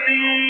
وسهلا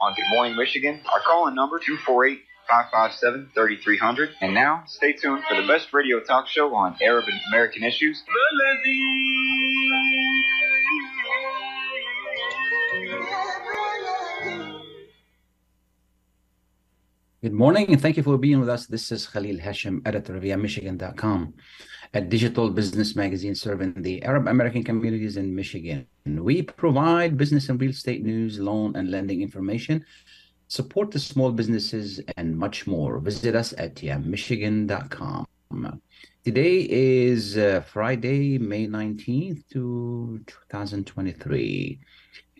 On Good Morning Michigan. Our call-in number 248 557 3300. And now, stay tuned for the best radio talk show on Arab and American issues. Good morning, and thank you for being with us. This is Khalil Hachem, editor of YaMichigan.com, a digital business magazine serving the Arab American communities in Michigan. We provide business and real estate news, loan and lending information, support the small businesses, and much more. Visit us at YaMichigan.com. Today is uh, Friday, May 19th to 2023.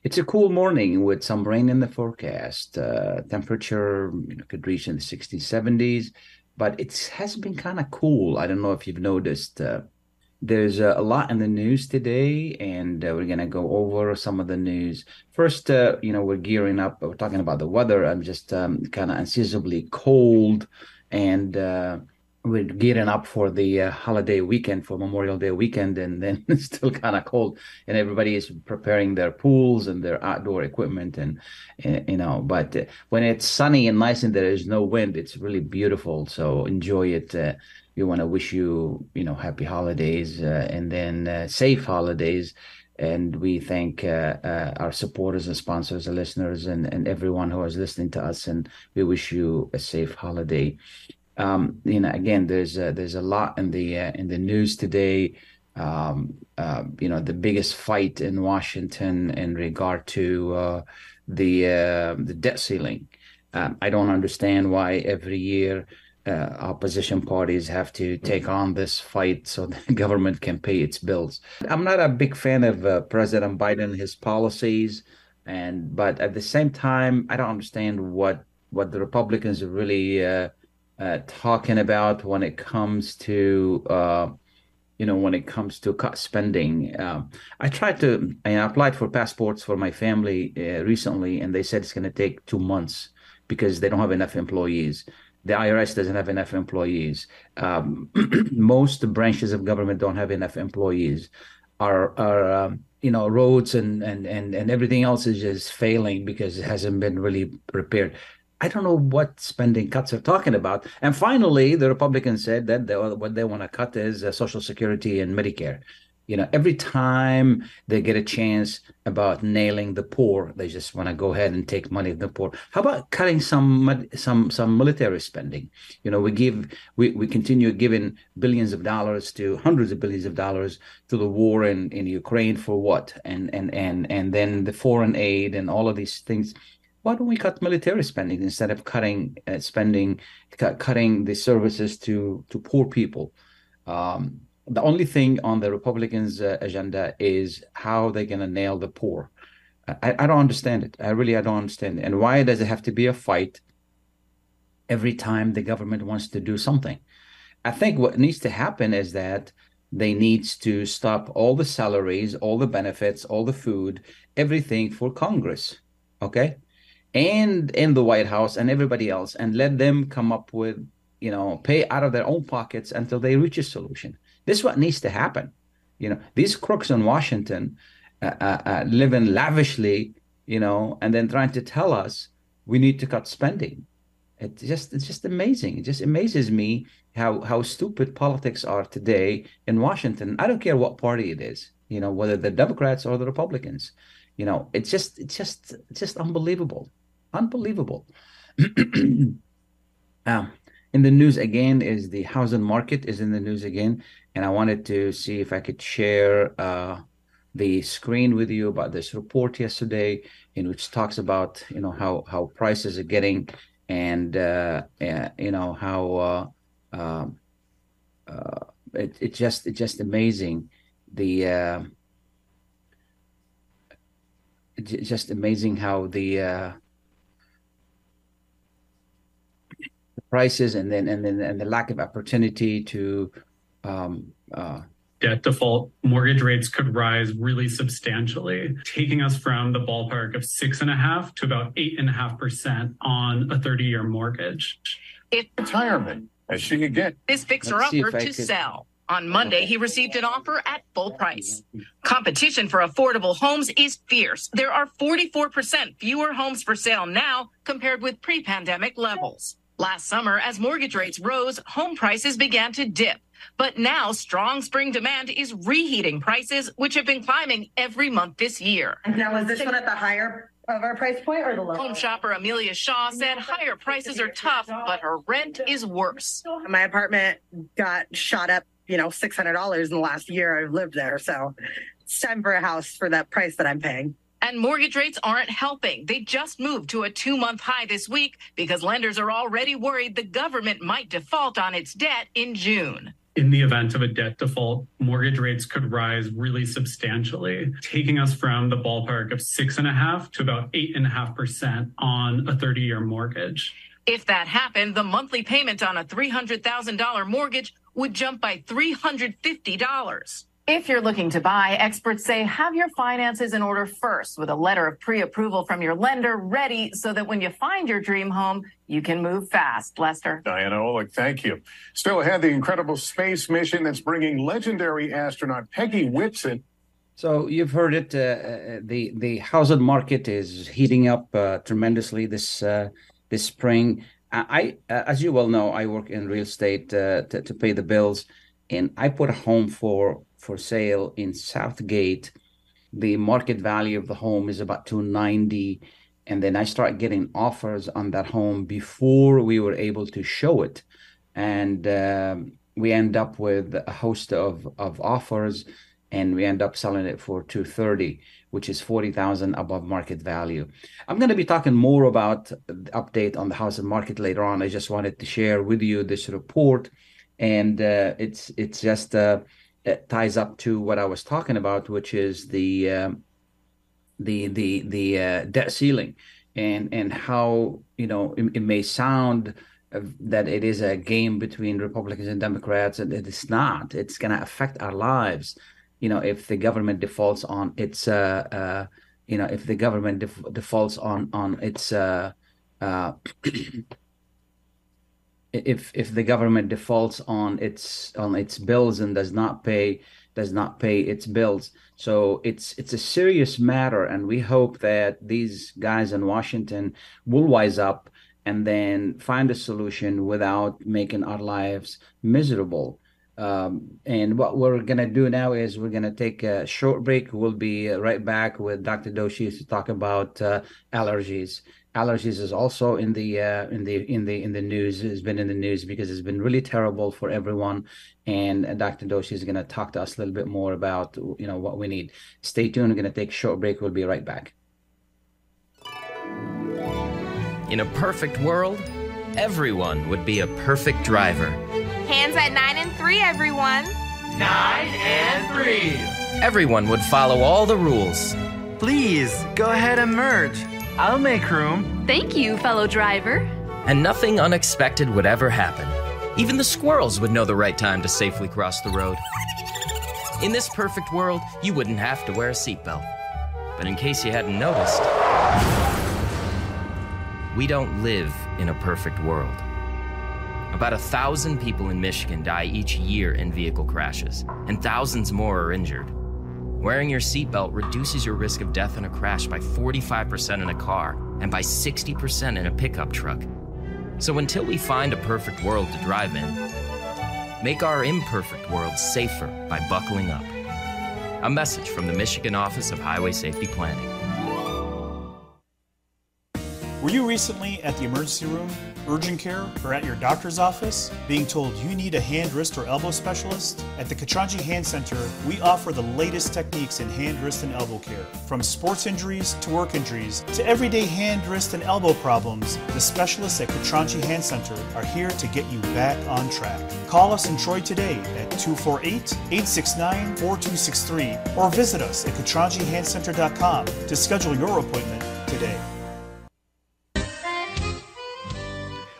It's a cool morning with some rain in the forecast. Uh, temperature could reach in the 60s, 70s, but it has been kind of cool. I don't know if you've noticed. Uh, there's uh, a lot in the news today, and uh, we're to go over some of the news. First, uh, you know, we're gearing up. We're talking about the weather. I'm just um, kind of unseasonably cold, and uh, we're gearing up for the uh, holiday weekend for Memorial Day weekend, and then it's still kind of cold, and everybody is preparing their pools and their outdoor equipment, and, and you know. But uh, when it's sunny and nice and there is no wind, it's really beautiful. So enjoy it. Uh, we want to wish you, you know, happy holidays uh, and then uh, safe holidays. And we thank uh, our supporters and sponsors, and listeners, and, and everyone who is listening to us. And we wish you a safe holiday um, you know, again, there's a, there's a lot in the uh, in the news today. Um, uh, you know, the biggest fight in Washington in regard to uh, the uh, the debt ceiling. Um, I don't understand why every year uh, opposition parties have to take on this fight so the government can pay its bills. I'm not a big fan of uh, President Biden, and his policies, and but at the same time, I don't understand what what the Republicans are really uh, talking about when it comes to uh, you know when it comes to cut spending. Um, I tried to I applied for passports for my family uh, recently, and they said it's going to take two months because they don't have enough employees. The IRS doesn't have enough employees. Um, most branches of government don't have enough employees. Our our um, you know roads and, and and and everything else is just failing because it hasn't been really prepared I don't know what spending cuts are talking about. And finally, the Republicans said that they, what they want to cut is uh, Social Security and Medicare. You know, every time they get a chance about nailing the poor, they just want to go ahead and take money from the poor. How about cutting some some some military spending? You know, we give we, we continue giving billions of dollars to hundreds of billions of dollars to the war in, in Ukraine for what? And and and and then the foreign aid and all of these things why don't we cut military spending instead of cutting uh, spending, cu- cutting the services to to poor people? Um, the only thing on the Republicans' uh, agenda is how they're going to nail the poor. I, I, don't understand it. I really I don't understand it. And why does it have to be a fight every time the government wants to do something? I think what needs to happen is that they needs to stop all the salaries, all the benefits, all the food, everything for Congress. Okay, and in the White House and everybody else and let them come up with, you know, pay out of their own pockets until they reach a solution. This is what needs to happen. You know, these crooks in Washington uh, uh, uh, living lavishly, you know, and then trying to tell us we need to cut spending. It just it's just amazing. It just amazes me how how stupid politics are today in Washington. I don't care what party it is, you know, whether the Democrats or the Republicans. You know, it's just it's just it's just unbelievable unbelievable. uh, in the news again is the housing market is in the news again, and I wanted to see if I could share uh, the screen with you about this report yesterday, in which talks about you know how how prices are getting and uh, uh, you know how uh, um, uh, it it just it's just amazing the uh, just amazing how the uh, the prices and then and then and the lack of opportunity to um, uh, debt default mortgage rates could rise really substantially, taking us from the ballpark of six and a half to about eight and a half percent on a 30 year mortgage. It retirement as she could get this fixer upper to could... sell. On Monday, he received an offer at full price. Competition for affordable homes is fierce. There are 44% fewer homes for sale now compared with pre pandemic levels. Last summer, as mortgage rates rose, home prices began to dip. But now strong spring demand is reheating prices, which have been climbing every month this year. Now, is this one at the higher of our price point or the lower? Home shopper Amelia Shaw said higher prices are tough, but her rent is worse. My apartment got shot up, you know, $600 in the last year I've lived there. So it's time for a house for that price that I'm paying. And mortgage rates aren't helping. They just moved to a two month high this week because lenders are already worried the government might default on its debt in June in the event of a debt default, mortgage rates could rise really substantially, taking us from the ballpark of six and a half to about eight and a half percent on a 30 year mortgage. If that happened, the monthly payment on a $300,000 mortgage would jump by $350. If you're looking to buy, experts say have your finances in order first with a letter of pre approval from your lender ready so that when you find your dream home, you can move fast. Lester. Diana Olick, thank you. Still ahead, the incredible space mission that's bringing legendary astronaut Peggy Whitson. So you've heard it. Uh, uh the the housing market is heating up uh, tremendously this uh, this spring. I, uh, as you well know, I work in real estate uh, to, to pay the bills, and I put a home for for sale in Southgate, the market value of the home is about 290 and then I start getting offers on that home before we were able to show it and um, we end up with a host of of offers and we end up selling it for 230 which is 40,000 above market value. I'm going to be talking more about the update on the housing market later on. I just wanted to share with you this report and uh, it's it's just uh, it ties up to what I was talking about, which is the um, the the the uh, debt ceiling, and and how you know it, it may sound that it is a game between Republicans and Democrats, and it is not. It's going to affect our lives. You know, if the government defaults on its, uh, uh, you know, if the government def- defaults on on its uh, uh if if the government defaults on its on its bills and does not pay does not pay its bills. So it's it's a serious matter and we hope that these guys in washington will wise up and then find a solution without making our lives miserable. Um, and what we're going to do now is we're going to take a short break. We'll be right back with dr doshi to talk about uh, allergies allergies is also in the uh, in the in the in the news has been in the news because it's been really terrible for everyone. And dr doshi is going to talk to us a little bit more about you know what we need. Stay tuned. We're going to take a short break. We'll be right back. In a perfect world everyone would be a perfect driver. Hands at nine and three everyone. Nine and three. Everyone would follow all the rules. Please go ahead and merge I'll make room. Thank you, fellow driver. And nothing unexpected would ever happen. Even the squirrels would know the right time to safely cross the road. In this perfect world, you wouldn't have to wear a seatbelt. But in case you hadn't noticed, we don't live in a perfect world. About a thousand people in Michigan die each year in vehicle crashes, and thousands more are injured. Wearing your seatbelt reduces your risk of death in a crash by 45% in a car and by 60% in a pickup truck. So until we find a perfect world to drive in, make our imperfect world safer by buckling up. A message from the Michigan Office of Highway Safety Planning. Were you recently at the emergency room, urgent care, or at your doctor's office being told you need a hand, wrist, or elbow specialist? At the Katranji Hand Center, we offer the latest techniques in hand, wrist, and elbow care. From sports injuries to work injuries to everyday hand, wrist, and elbow problems, the specialists at Katranji Hand Center are here to get you back on track. Call us in Troy today at 248 869 4263 or visit us at katranjihandcenter.com to schedule your appointment today.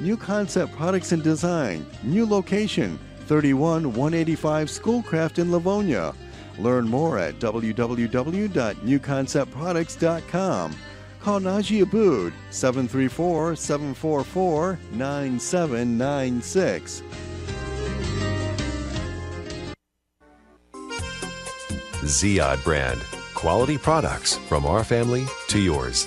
New Concept Products and Design, new location, 31 185 Schoolcraft in Livonia. Learn more at www.newconceptproducts.com. Call Naji Abood 734 744 9796. Ziad brand. Quality products from our family to yours.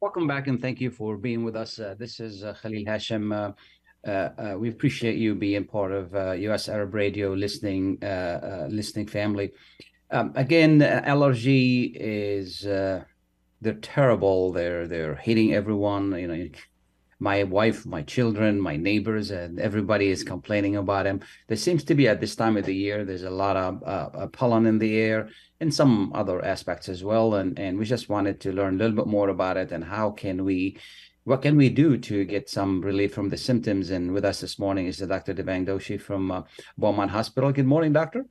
Welcome back and thank you for being with us. Uh, this is uh, Khalil Hachem. Uh, we appreciate you being part of US Arab Radio listening listening family. Um, again, allergy is they're terrible. They're they're hitting everyone. You know, my wife, my children, my neighbors, and everybody is complaining about them. There seems to be at this time of the year, there's a lot of uh, pollen in the air and some other aspects as well. And and we just wanted to learn a little bit more about it and how can we. What can we do to get some relief from the symptoms? And with us this morning is the Dr. Devang Doshi from uh, Beaumont Hospital. Good morning, doctor.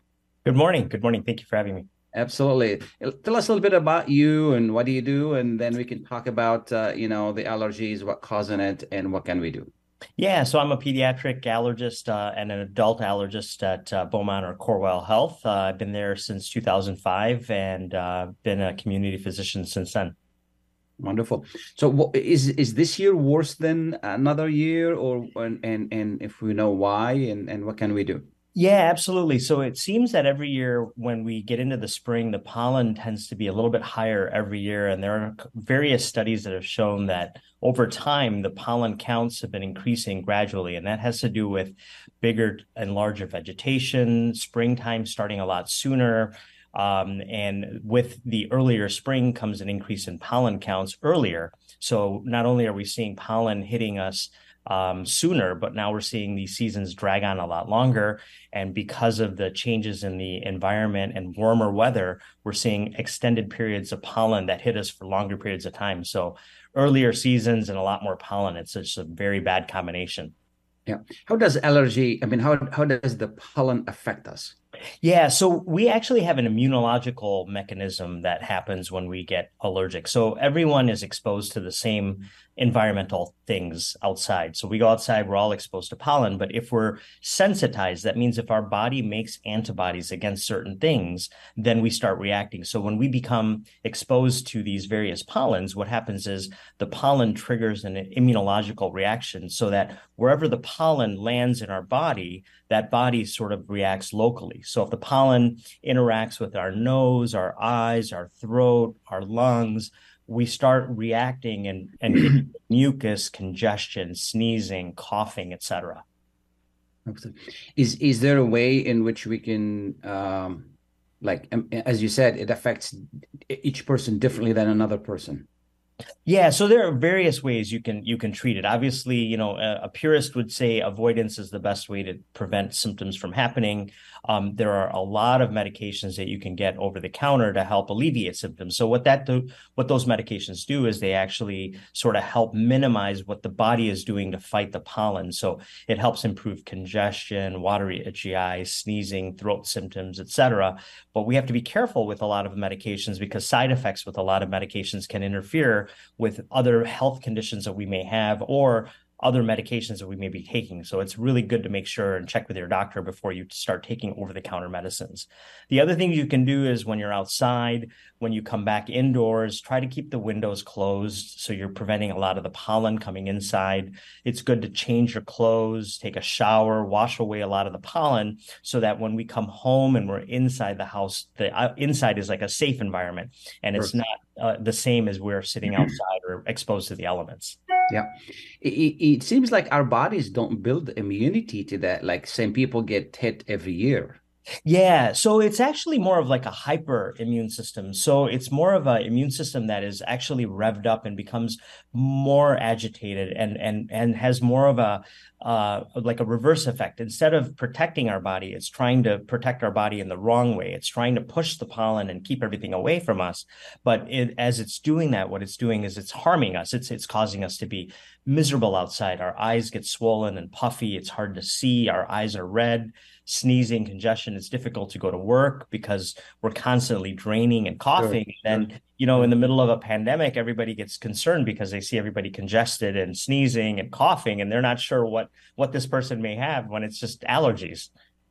Good morning. Good morning. Thank you for having me. Absolutely. Tell us a little bit about you and what do you do, and then we can talk about uh, you know the allergies, what causing it, and what can we do. Yeah, so I'm a pediatric allergist uh, and an adult allergist at uh, Beaumont or Corewell Health. Uh, I've been there since 2005 and uh, been a community physician since then. Wonderful. So, is is this year worse than another year, or and and, and if we know why, and and what can we do? Yeah, absolutely. So it seems that every year when we get into the spring, the pollen tends to be a little bit higher every year. And there are various studies that have shown that over time, the pollen counts have been increasing gradually. And that has to do with bigger and larger vegetation, springtime starting a lot sooner. Um, and with the earlier spring comes an increase in pollen counts earlier. So not only are we seeing pollen hitting us um, sooner, but now we're seeing these seasons drag on a lot longer. And because of the changes in the environment and warmer weather, we're seeing extended periods of pollen that hit us for longer periods of time. So earlier seasons and a lot more pollen. It's just a very bad combination. Yeah. How does allergy, I mean, how, how does the pollen affect us? Yeah, so we actually have an immunological mechanism that happens when we get allergic. So everyone is exposed to the same environmental things outside. So we go outside, we're all exposed to pollen. But if we're sensitized, that means if our body makes antibodies against certain things, then we start reacting. So when we become exposed to these various pollens, what happens is the pollen triggers an immunological reaction so that wherever the pollen lands in our body, that body sort of reacts locally. So if the pollen interacts with our nose, our eyes, our throat, our lungs, we start reacting and, and mucus, congestion, sneezing, coughing, etc. Is is there a way in which we can, um, like um, as you said, it affects each person differently than another person? Yeah, so there are various ways you can you can treat it. Obviously, you know, a, a purist would say avoidance is the best way to prevent symptoms from happening. Um, there are a lot of medications that you can get over the counter to help alleviate symptoms. So what that do, what those medications do is they actually sort of help minimize what the body is doing to fight the pollen. So it helps improve congestion, watery, itchy eyes, sneezing, throat symptoms, etc. But we have to be careful with a lot of medications because side effects with a lot of medications can interfere with other health conditions that we may have or other medications that we may be taking. So it's really good to make sure and check with your doctor before you start taking over the counter medicines. The other thing you can do is when you're outside, when you come back indoors, try to keep the windows closed so you're preventing a lot of the pollen coming inside. It's good to change your clothes, take a shower, wash away a lot of the pollen so that when we come home and we're inside the house, the uh, inside is like a safe environment and it's not uh, the same as we're sitting outside or exposed to the elements. Yeah, it, it seems like our bodies don't build immunity to that. Like same people get hit every year. Yeah, so it's actually more of like a hyper immune system. So it's more of an immune system that is actually revved up and becomes more agitated and and and has more of a uh, like a reverse effect. Instead of protecting our body, it's trying to protect our body in the wrong way. It's trying to push the pollen and keep everything away from us. But it, as it's doing that, what it's doing is it's harming us. It's it's causing us to be miserable outside. Our eyes get swollen and puffy. It's hard to see. Our eyes are red sneezing, congestion. It's difficult to go to work because we're constantly draining and coughing. Sure, and sure. you know, in the middle of a pandemic, everybody gets concerned because they see everybody congested and sneezing and coughing, and they're not sure what what this person may have when it's just allergies.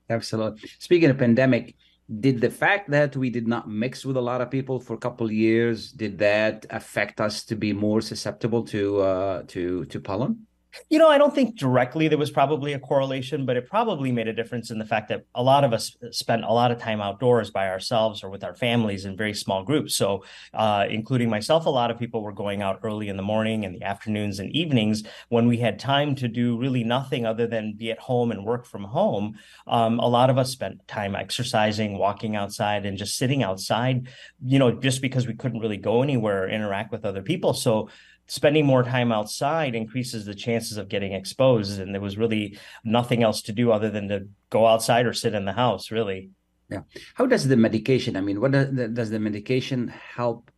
Absolutely. Speaking of pandemic, did the fact that we did not mix with a lot of people for a couple of years did that affect us to be more susceptible to uh, to to pollen? You know, I don't think directly there was probably a correlation, but it probably made a difference in the fact that a lot of us spent a lot of time outdoors by ourselves or with our families in very small groups. So, uh, including myself, a lot of people were going out early in the morning and the afternoons and evenings when we had time to do really nothing other than be at home and work from home. Um, a lot of us spent time exercising, walking outside, and just sitting outside, you know, just because we couldn't really go anywhere or interact with other people. So, spending more time outside increases the chances of getting exposed and there was really nothing else to do other than to go outside or sit in the house really yeah how does the medication i mean what does the, does the medication help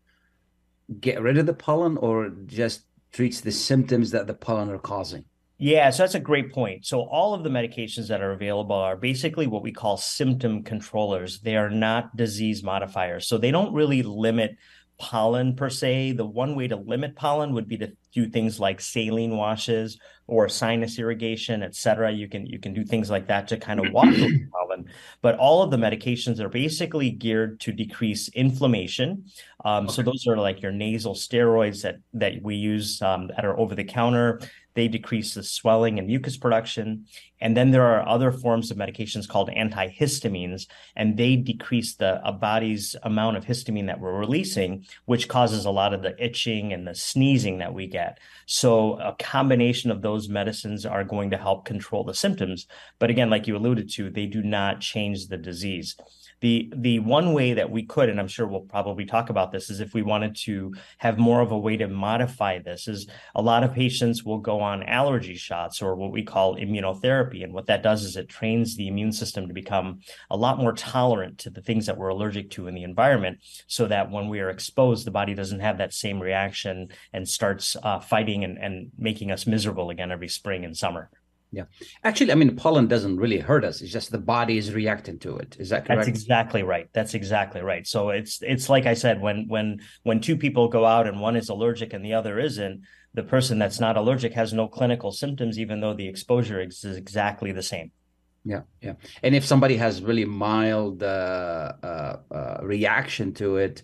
get rid of the pollen or just treats the symptoms that the pollen are causing yeah, so that's a great point. So all of the medications that are available are basically what we call symptom controllers. They are not disease modifiers. So they don't really limit pollen per se. The one way to limit pollen would be to do things like saline washes or sinus irrigation, et cetera. You can you can do things like that to kind of wash pollen. But all of the medications are basically geared to decrease inflammation. Um, okay. So those are like your nasal steroids that that we use um, that are over the counter. They decrease the swelling and mucus production. And then there are other forms of medications called antihistamines, and they decrease the body's amount of histamine that we're releasing, which causes a lot of the itching and the sneezing that we get. So a combination of those medicines are going to help control the symptoms. But again, like you alluded to, they do not change the disease. The the one way that we could, and I'm sure we'll probably talk about this, is if we wanted to have more of a way to modify this, is a lot of patients will go on allergy shots or what we call immunotherapy. And what that does is it trains the immune system to become a lot more tolerant to the things that we're allergic to in the environment, so that when we are exposed, the body doesn't have that same reaction and starts uh, fighting and, and making us miserable again every spring and summer. Yeah. Actually, I mean, pollen doesn't really hurt us. It's just the body is reacting to it. Is that correct? That's exactly right. That's exactly right. So it's it's like I said, when when when two people go out and one is allergic and the other isn't, the person that's not allergic has no clinical symptoms, even though the exposure is exactly the same. Yeah, yeah. And if somebody has really mild uh, uh, uh, reaction to it,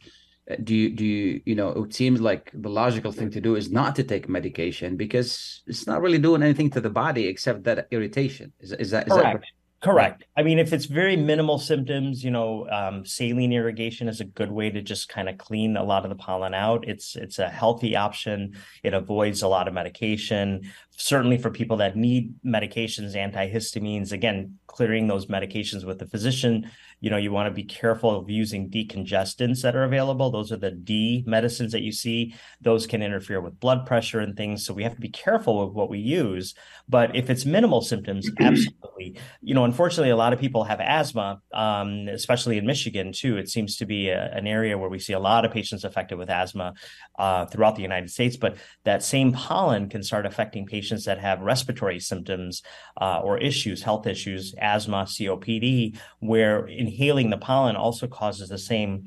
do you do you you know it seems like the logical thing to do is not to take medication because it's not really doing anything to the body except that irritation is, is that is correct that Correct. I mean, if it's very minimal symptoms, you know, um, saline irrigation is a good way to just kind of clean a lot of the pollen out. It's it's a healthy option. It avoids a lot of medication. Certainly for people that need medications, antihistamines, again, clearing those medications with the physician. You know, you want to be careful of using decongestants that are available. Those are the D medicines that you see. Those can interfere with blood pressure and things. So we have to be careful with what we use. But if it's minimal symptoms, absolutely. You know, unfortunately, a lot of people have asthma, um, especially in Michigan too. It seems to be a, an area where we see a lot of patients affected with asthma uh, throughout the United States. But that same pollen can start affecting patients that have respiratory symptoms uh, or issues, health issues, asthma, COPD, where inhaling the pollen also causes the same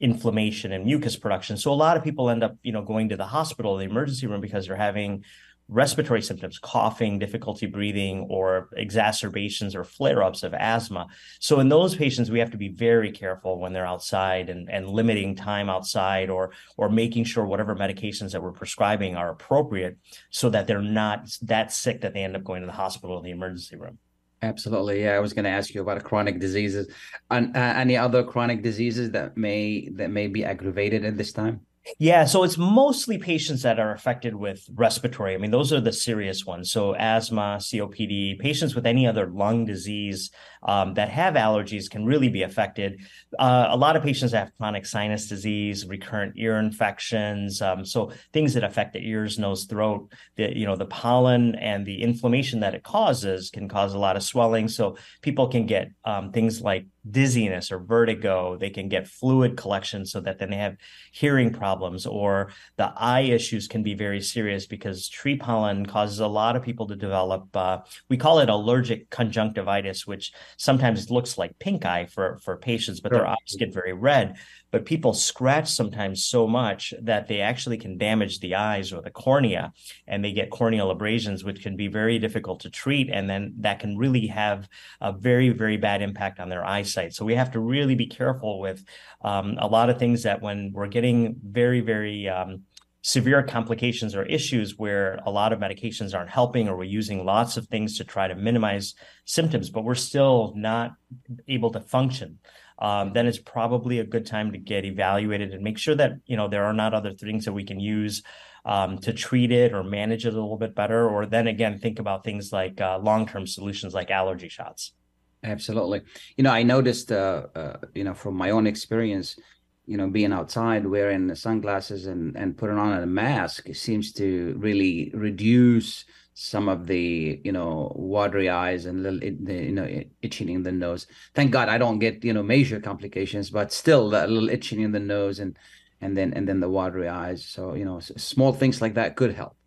inflammation and mucus production. So a lot of people end up, you know, going to the hospital, the emergency room because they're having respiratory symptoms, coughing, difficulty breathing, or exacerbations or flare ups of asthma. So, in those patients, we have to be very careful when they're outside and, and limiting time outside or, or making sure whatever medications that we're prescribing are appropriate so that they're not that sick that they end up going to the hospital or the emergency room. Absolutely. Yeah, I was going to ask you about chronic diseases and uh, any other chronic diseases that may that may be aggravated at this time. Yeah, so it's mostly patients that are affected with respiratory. I mean, those are the serious ones. So asthma, COPD, patients with any other lung disease um, that have allergies can really be affected. Uh, a lot of patients have chronic sinus disease, recurrent ear infections, um, so things that affect the ears, nose, throat. The you know the pollen and the inflammation that it causes can cause a lot of swelling. So people can get um, things like dizziness or vertigo. They can get fluid collection so that then they have hearing problems, or the eye issues can be very serious because tree pollen causes a lot of people to develop. Uh, we call it allergic conjunctivitis, which sometimes it looks like pink eye for for patients, but sure. their eyes get very red. But people scratch sometimes so much that they actually can damage the eyes or the cornea, and they get corneal abrasions, which can be very difficult to treat, and then that can really have a very very bad impact on their eyesight. So we have to really be careful with um, a lot of things that when we're getting very very um, severe complications or issues where a lot of medications aren't helping or we're using lots of things to try to minimize symptoms but we're still not able to function um, then it's probably a good time to get evaluated and make sure that you know there are not other things that we can use um, to treat it or manage it a little bit better or then again think about things like uh, long-term solutions like allergy shots. Absolutely. You know i noticed uh, uh, you know from my own experience you know being outside wearing sunglasses and and putting on a mask seems to really reduce some of the you know watery eyes and little the, you know itching in the nose. Thank god i don't get you know major complications but still that little itching in the nose and and then and then the watery eyes. So you know small things like that could help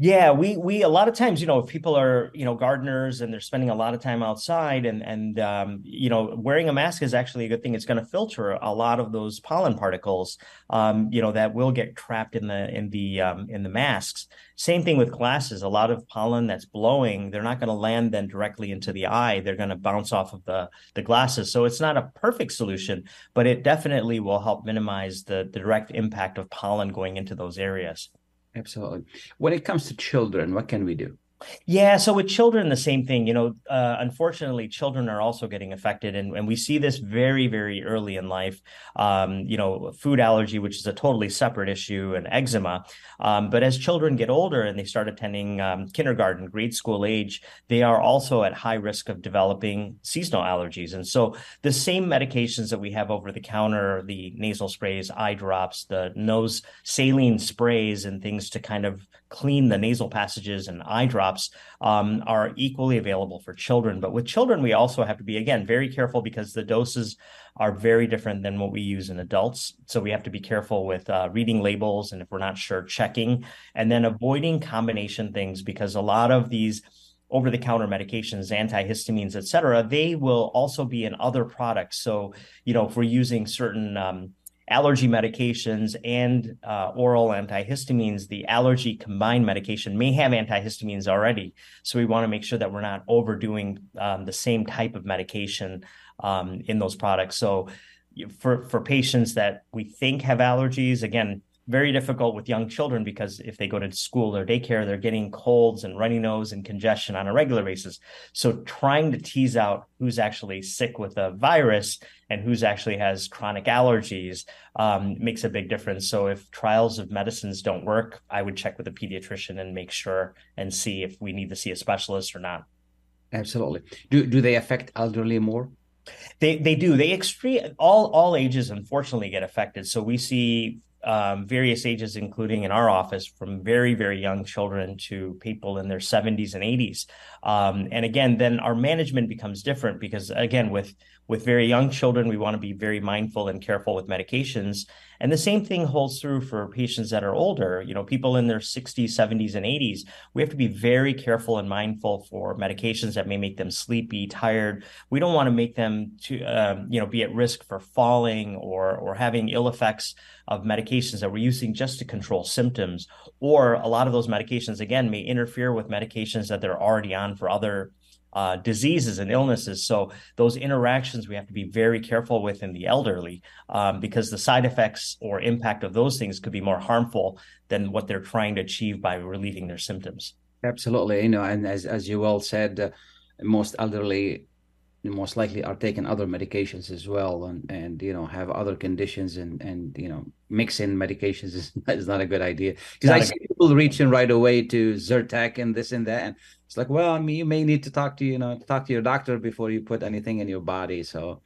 yeah, we we a lot of times, you know, if people are you know gardeners and they're spending a lot of time outside, and and um, you know, wearing a mask is actually a good thing. It's going to filter a lot of those pollen particles, um, you know, that will get trapped in the in the um, in the masks. Same thing with glasses. A lot of pollen that's blowing, they're not going to land then directly into the eye. They're going to bounce off of the the glasses. So it's not a perfect solution, but it definitely will help minimize the the direct impact of pollen going into those areas. Absolutely. When it comes to children, what can we do? Yeah, so with children, the same thing. You know, uh, unfortunately, children are also getting affected, and, and we see this very, very early in life. Um, you know, food allergy, which is a totally separate issue, and eczema. Um, but as children get older and they start attending um, kindergarten, grade school age, they are also at high risk of developing seasonal allergies. And so, the same medications that we have over the counter, the nasal sprays, eye drops, the nose saline sprays, and things to kind of clean the nasal passages and eye drops um, are equally available for children. But with children, we also have to be, again, very careful because the doses are very different than what we use in adults. So we have to be careful with uh, reading labels and if we're not sure, checking and then avoiding combination things because a lot of these over the counter medications antihistamines et cetera they will also be in other products so you know if we're using certain um, allergy medications and uh, oral antihistamines, the allergy combined medication may have antihistamines already. So we want to make sure that we're not overdoing um, the same type of medication um, in those products. So for for patients that we think have allergies, again, very difficult with young children because if they go to school or daycare, they're getting colds and runny nose and congestion on a regular basis. So trying to tease out who's actually sick with a virus and who's actually has chronic allergies um, makes a big difference. So if trials of medicines don't work, I would check with a pediatrician and make sure and see if we need to see a specialist or not. Absolutely. Do do they affect elderly more? They they do. They extreme all all ages unfortunately get affected. So we see um, various ages, including in our office, from very, very young children to people in their 70s and 80s. Um, and again, then our management becomes different because, again, with with very young children, we want to be very mindful and careful with medications. And the same thing holds true for patients that are older, you know, people in their 60s, 70s, and 80s. We have to be very careful and mindful for medications that may make them sleepy, tired. We don't want to make them to, um, you know, be at risk for falling or or having ill effects of medications that we're using just to control symptoms. Or a lot of those medications, again, may interfere with medications that they're already on for other uh, diseases and illnesses. So those interactions we have to be very careful with in the elderly um, because the side effects or impact of those things could be more harmful than what they're trying to achieve by relieving their symptoms. Absolutely, you know, and as as you all said, uh, most elderly most likely are taking other medications as well and and you know have other conditions and and you know mixing medications is, is not a good idea. Because i see people reaching right away to zyrtec and this and that and it's like well i mean you may need to talk to you know talk to your doctor before you put anything in your body. So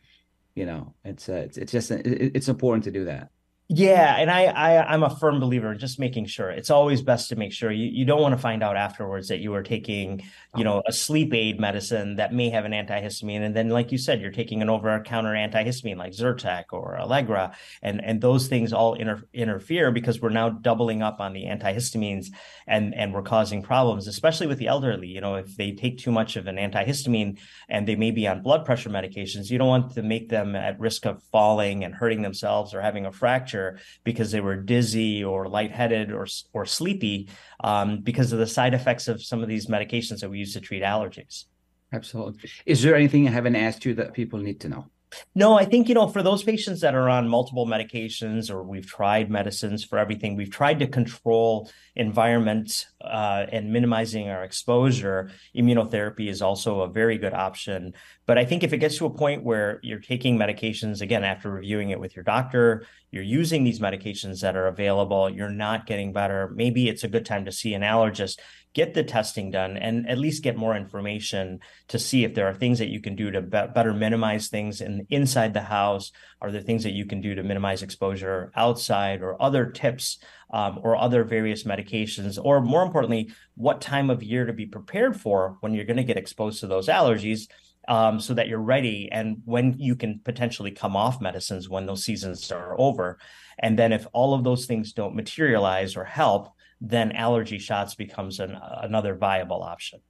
you know it's uh, it's, it's just it's important to do that yeah, and I, I I'm a firm believer in just making sure. It's always best to make sure you, you don't want to find out afterwards that you are taking, you know, a sleep aid medicine that may have an antihistamine, and then like you said, you're taking an over-the-counter antihistamine like Zyrtec or Allegra, and and those things all inter- interfere because we're now doubling up on the antihistamines, and and we're causing problems, especially with the elderly. You know, if they take too much of an antihistamine and they may be on blood pressure medications, you don't want to make them at risk of falling and hurting themselves or having a fracture because they were dizzy or lightheaded or or sleepy um, because of the side effects of some of these medications that we use to treat allergies. Absolutely. Is there anything I haven't asked you that people need to know? No, I think, you know, for those patients that are on multiple medications or we've tried medicines for everything, we've tried to control environment uh, and minimizing our exposure. Immunotherapy is also a very good option. But I think if it gets to a point where you're taking medications, again, after reviewing it with your doctor, you're using these medications that are available, you're not getting better, maybe it's a good time to see an allergist get the testing done and at least get more information to see if there are things that you can do to be- better minimize things in inside the house. Are there things that you can do to minimize exposure outside or other tips um, or other various medications? Or more importantly what time of year to be prepared for when you're going to get exposed to those allergies um, so that you're ready and when you can potentially come off medicines when those seasons are over. And then if all of those things don't materialize or help then allergy shots becomes an, another viable option.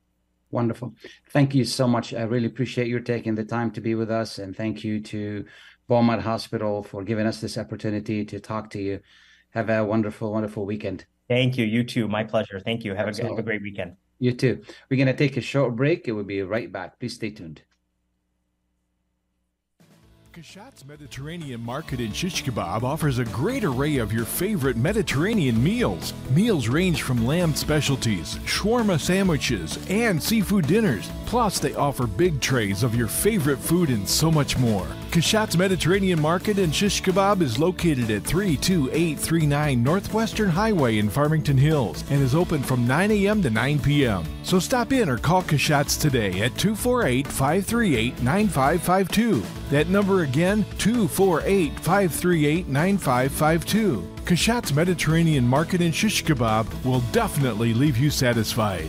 Wonderful. Thank you so much. I really appreciate your taking the time to be with us. And thank you to Beaumont Hospital for giving us this opportunity to talk to you. Have a wonderful, wonderful weekend. Thank you. You too. My pleasure. Thank you. Have, a, have a great weekend. You too. We're going to take a short break. It will be right back. Please stay tuned. Kashat's Mediterranean Market in Shish Kebab offers a great array of your favorite Mediterranean meals. Meals range from lamb specialties, shawarma sandwiches, and seafood dinners. Plus, they offer big trays of your favorite food and so much more. Kashat's Mediterranean Market and Shish Kebab is located at 32839 Northwestern Highway in Farmington Hills and is open from 9 a.m. to 9 p.m. So stop in or call Kashat's today at 248 538 9552. That number again, 248 538 9552. Kashat's Mediterranean Market and Shish Kebab will definitely leave you satisfied.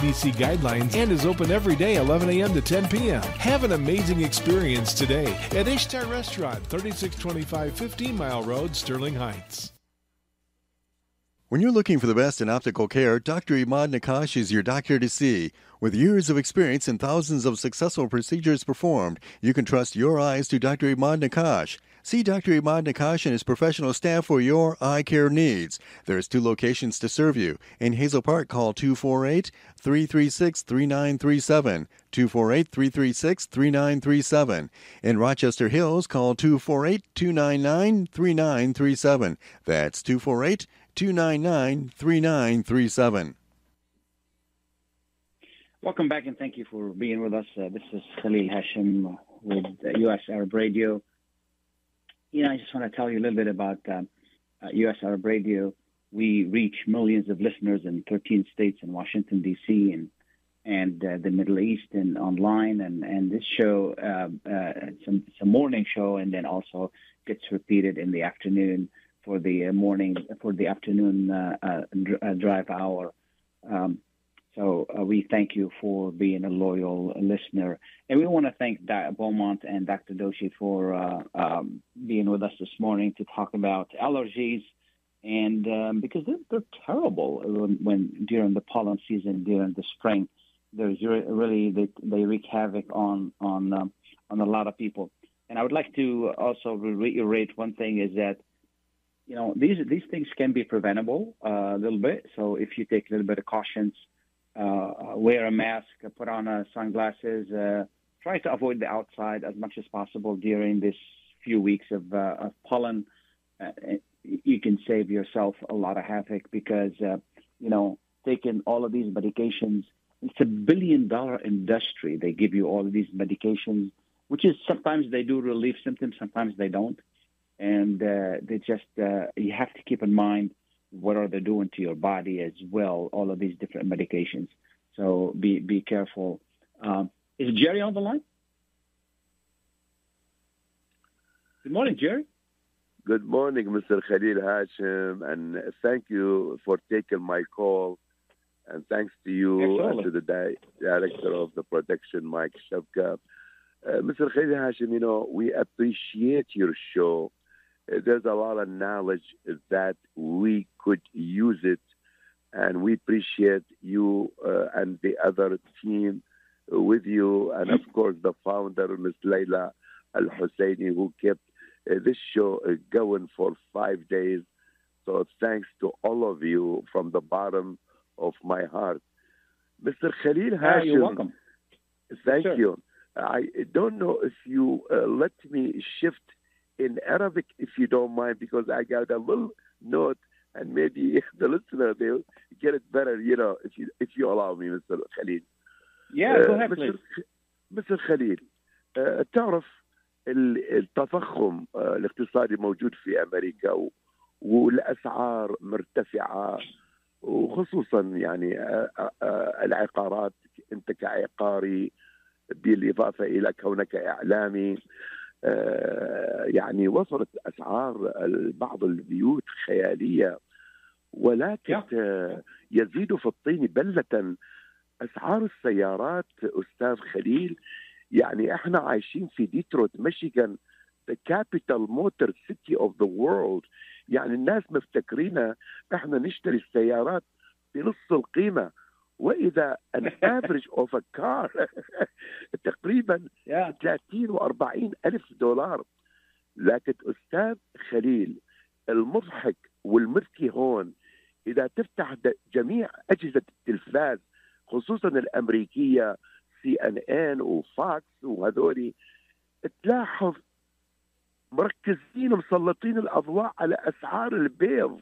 CDC guidelines and is open every day 11 a.m. to 10 p.m. Have an amazing experience today at Ishtar Restaurant, 3625 15 Mile Road, Sterling Heights. When you're looking for the best in optical care, Dr. Imad Nakash is your doctor to see. With years of experience and thousands of successful procedures performed, you can trust your eyes to Dr. Imad Nakash. See Dr. Imad Nakash and his professional staff for your eye care needs. There's two locations to serve you. In Hazel Park, call 248 336 3937. 248 336 3937. In Rochester Hills, call 248 299 3937. That's 248 299 3937. Welcome back and thank you for being with us. Uh, this is Khalil Hachem with uh, U.S. Arab Radio. You know, I just want to tell you a little bit about um, uh, U.S. Arab Radio. We reach millions of listeners in 13 states in Washington D.C. and and uh, the Middle East and online. And and this show, uh, uh, a, morning show, and then also gets repeated in the afternoon for the morning for the afternoon uh, uh, drive hour. Um, so uh, we thank you for being a loyal listener, and we want to thank Dr. Beaumont and Dr. Doshi for uh, um, being with us this morning to talk about allergies, and um, because they're, they're terrible when, when, during the pollen season during the spring, there's really they, they wreak havoc on on um, on a lot of people. And I would like to also reiterate one thing is that you know these these things can be preventable uh, a little bit. So if you take a little bit of cautions wear a mask, put on uh, sunglasses, uh, try to avoid the outside as much as possible during this few weeks of, uh, of pollen. Uh, you can save yourself a lot of havoc because, uh, you know, taking all of these medications, it's a billion dollar industry. They give you all of these medications, which is sometimes they do relieve symptoms, sometimes they don't. And uh, they just, uh, you have to keep in mind what are they doing to your body as well, all of these different medications. So be be careful. Um, is Jerry on the line? Good morning, Jerry. Good morning, Mr. Khalil Hachem, and thank you for taking my call. And thanks to you Absolutely. and to the di- director of the production, Mike Shavka. Uh, Mr. Khalil Hachem, you know, we appreciate your show there's a lot of knowledge that we could use it, and we appreciate you uh, and the other team with you, and of course the founder, Ms. Layla Al Husseini, who kept uh, this show uh, going for five days. So thanks to all of you from the bottom of my heart. Mr. Khalil Hachem. You're welcome. Thank Sure. you. I don't know if you uh, let me shift in Arabic, if you don't mind, because I got a little note, and maybe the listener they'll get it better. You know, if you if you allow me, Mr. Khalil. Yeah, go ahead, Mr. please. Mr. خليل آه، تعرف ال- التضخم آه، الاقتصادي موجود في أمريكا والاسعار مرتفعه وخصوصا يعني آه، آه، آه، العقارات انت كعقاري بالاضافه إلى كونك اعلامي آه، يعني وصلت أسعار بعض البيوت خيالية ولكن آه، يزيد في الطين بلة أسعار السيارات أستاذ خليل. يعني إحنا عايشين في ديترويت ميشيغان the capital motor city of the world. يعني الناس مفتكرين إحنا نشتري السيارات بنص القيمة. وإذا الافرج اوف كار تقريبا Yeah. 30 و40 ألف دولار لكن أستاذ خليل المضحك والمبكي هون إذا تفتح جميع أجهزة التلفاز خصوصا الأمريكية سي ان ان وفاكس وهذولي تلاحظ مركزين مسلطين الأضواء على أسعار البيض